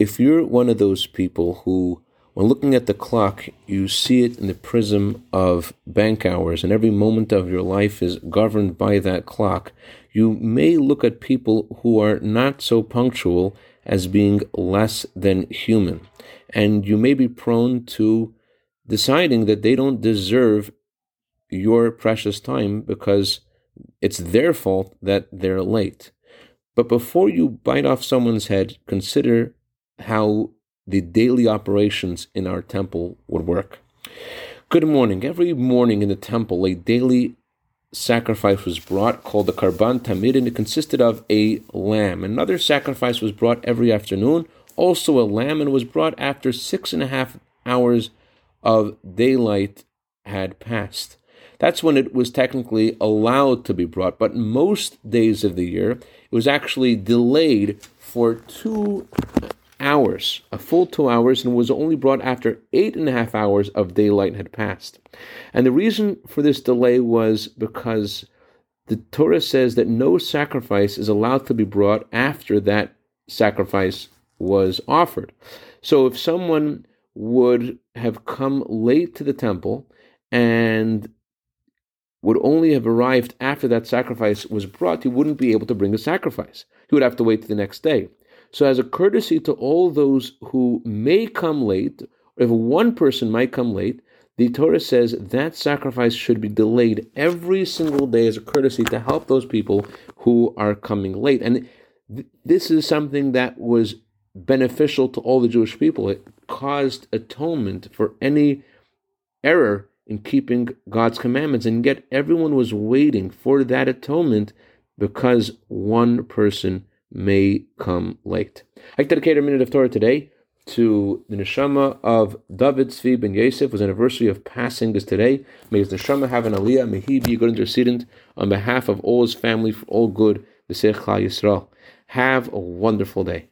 if you're one of those people who, when looking at the clock, you see it in the prism of bank hours, and every moment of your life is governed by that clock, you may look at people who are not so punctual as being less than human. And you may be prone to deciding that they don't deserve your precious time because it's their fault that they're late. But before you bite off someone's head, consider how the daily operations in our temple would work. Good morning. Every morning in the temple, a daily sacrifice was brought called the Korban Tamid, and it consisted of a lamb. Another sacrifice was brought every afternoon, also a lamb, and was brought after six and a half hours of daylight had passed. That's when it was technically allowed to be brought, but most days of the year, it was actually delayed for two hours, a full two hours, and was only brought after eight and a half hours of daylight had passed. And the reason for this delay was because the Torah says that no sacrifice is allowed to be brought after that sacrifice was offered. So if someone would have come late to the temple and would only have arrived after that sacrifice was brought, he wouldn't be able to bring a sacrifice. He would have to wait to the next day. So, as a courtesy to all those who may come late, or if one person might come late, the Torah says that sacrifice should be delayed every single day as a courtesy to help those people who are coming late. And th- this is something that was beneficial to all the Jewish people. It caused atonement for any error in keeping God's commandments, and yet everyone was waiting for that atonement because one person may come late. I dedicate a minute of Torah today to the neshama of David Tzvi ben Yosef, whose anniversary of passing is today. May his neshama have an aliyah, may he be a good intercedent on behalf of all his family for all good, Sech Yisrael. Have a wonderful day.